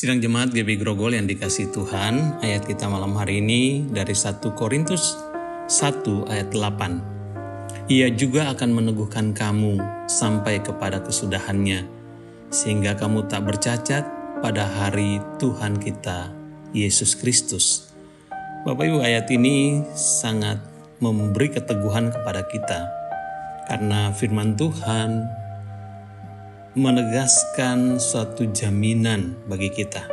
Sidang jemaat GB Grogol yang dikasih Tuhan, ayat kita malam hari ini dari 1 Korintus 1 ayat 8. Ia juga akan meneguhkan kamu sampai kepada kesudahannya, sehingga kamu tak bercacat pada hari Tuhan kita, Yesus Kristus. Bapak Ibu ayat ini sangat memberi keteguhan kepada kita, karena firman Tuhan menegaskan suatu jaminan bagi kita.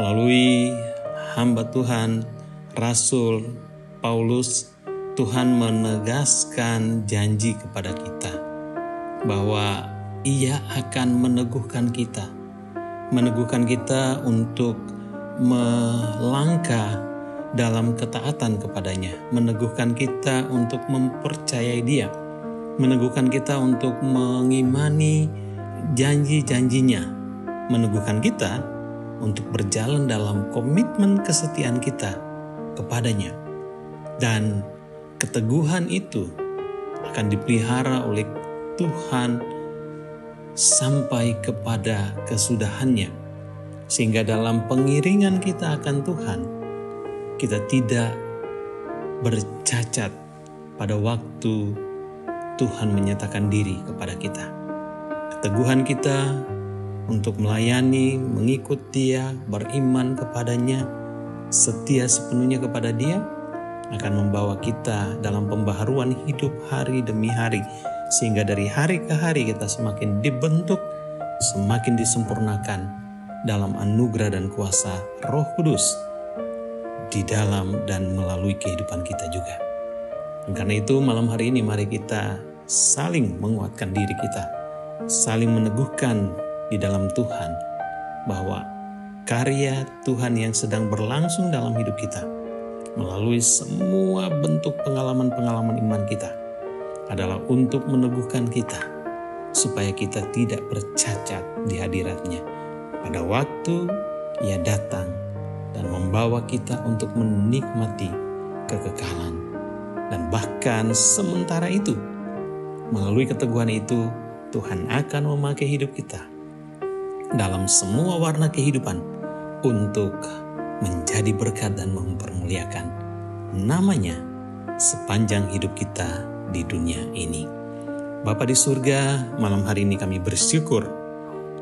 Melalui hamba Tuhan Rasul Paulus Tuhan menegaskan janji kepada kita bahwa ia akan meneguhkan kita meneguhkan kita untuk melangkah dalam ketaatan kepadanya meneguhkan kita untuk mempercayai dia meneguhkan kita untuk mengimani janji-janjinya meneguhkan kita untuk berjalan dalam komitmen kesetiaan kita kepadanya. Dan keteguhan itu akan dipelihara oleh Tuhan sampai kepada kesudahannya. Sehingga dalam pengiringan kita akan Tuhan, kita tidak bercacat pada waktu Tuhan menyatakan diri kepada kita keteguhan kita untuk melayani, mengikut Dia, beriman kepadanya, setia sepenuhnya kepada Dia, akan membawa kita dalam pembaharuan hidup hari demi hari, sehingga dari hari ke hari kita semakin dibentuk, semakin disempurnakan dalam anugerah dan kuasa Roh Kudus di dalam dan melalui kehidupan kita juga. Dan karena itu, malam hari ini, mari kita saling menguatkan diri kita saling meneguhkan di dalam Tuhan bahwa karya Tuhan yang sedang berlangsung dalam hidup kita melalui semua bentuk pengalaman-pengalaman iman kita adalah untuk meneguhkan kita supaya kita tidak bercacat di hadiratnya. Pada waktu ia datang dan membawa kita untuk menikmati kekekalan. Dan bahkan sementara itu melalui keteguhan itu Tuhan akan memakai hidup kita dalam semua warna kehidupan untuk menjadi berkat dan mempermuliakan namanya sepanjang hidup kita di dunia ini. Bapa di surga, malam hari ini kami bersyukur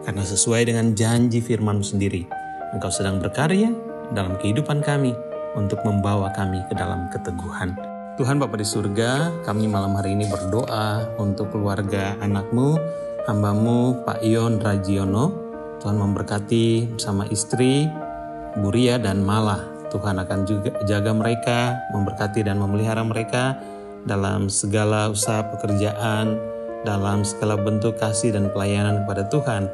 karena sesuai dengan janji firman sendiri, Engkau sedang berkarya dalam kehidupan kami untuk membawa kami ke dalam keteguhan Tuhan Bapa di surga, kami malam hari ini berdoa untuk keluarga anakmu, hambamu Pak Ion Rajiono. Tuhan memberkati bersama istri, Buria dan Mala. Tuhan akan juga jaga mereka, memberkati dan memelihara mereka dalam segala usaha pekerjaan, dalam segala bentuk kasih dan pelayanan kepada Tuhan.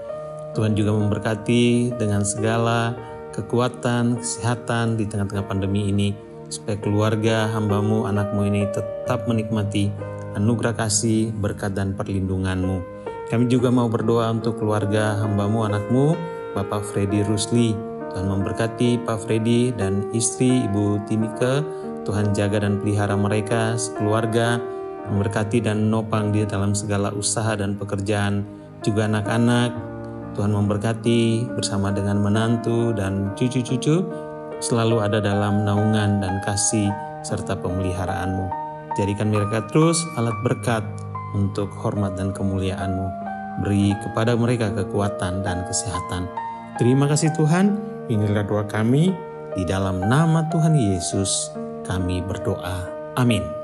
Tuhan juga memberkati dengan segala kekuatan, kesehatan di tengah-tengah pandemi ini supaya keluarga hambamu, anakmu ini tetap menikmati anugerah kasih, berkat dan perlindunganmu. Kami juga mau berdoa untuk keluarga hambamu, anakmu, Bapak Freddy Rusli. Tuhan memberkati Pak Freddy dan istri Ibu Timike. Tuhan jaga dan pelihara mereka, sekeluarga, memberkati dan nopang dia dalam segala usaha dan pekerjaan, juga anak-anak. Tuhan memberkati bersama dengan menantu dan cucu-cucu selalu ada dalam naungan dan kasih serta pemeliharaanmu. Jadikan mereka terus alat berkat untuk hormat dan kemuliaanmu. Beri kepada mereka kekuatan dan kesehatan. Terima kasih Tuhan, inilah doa kami. Di dalam nama Tuhan Yesus kami berdoa. Amin.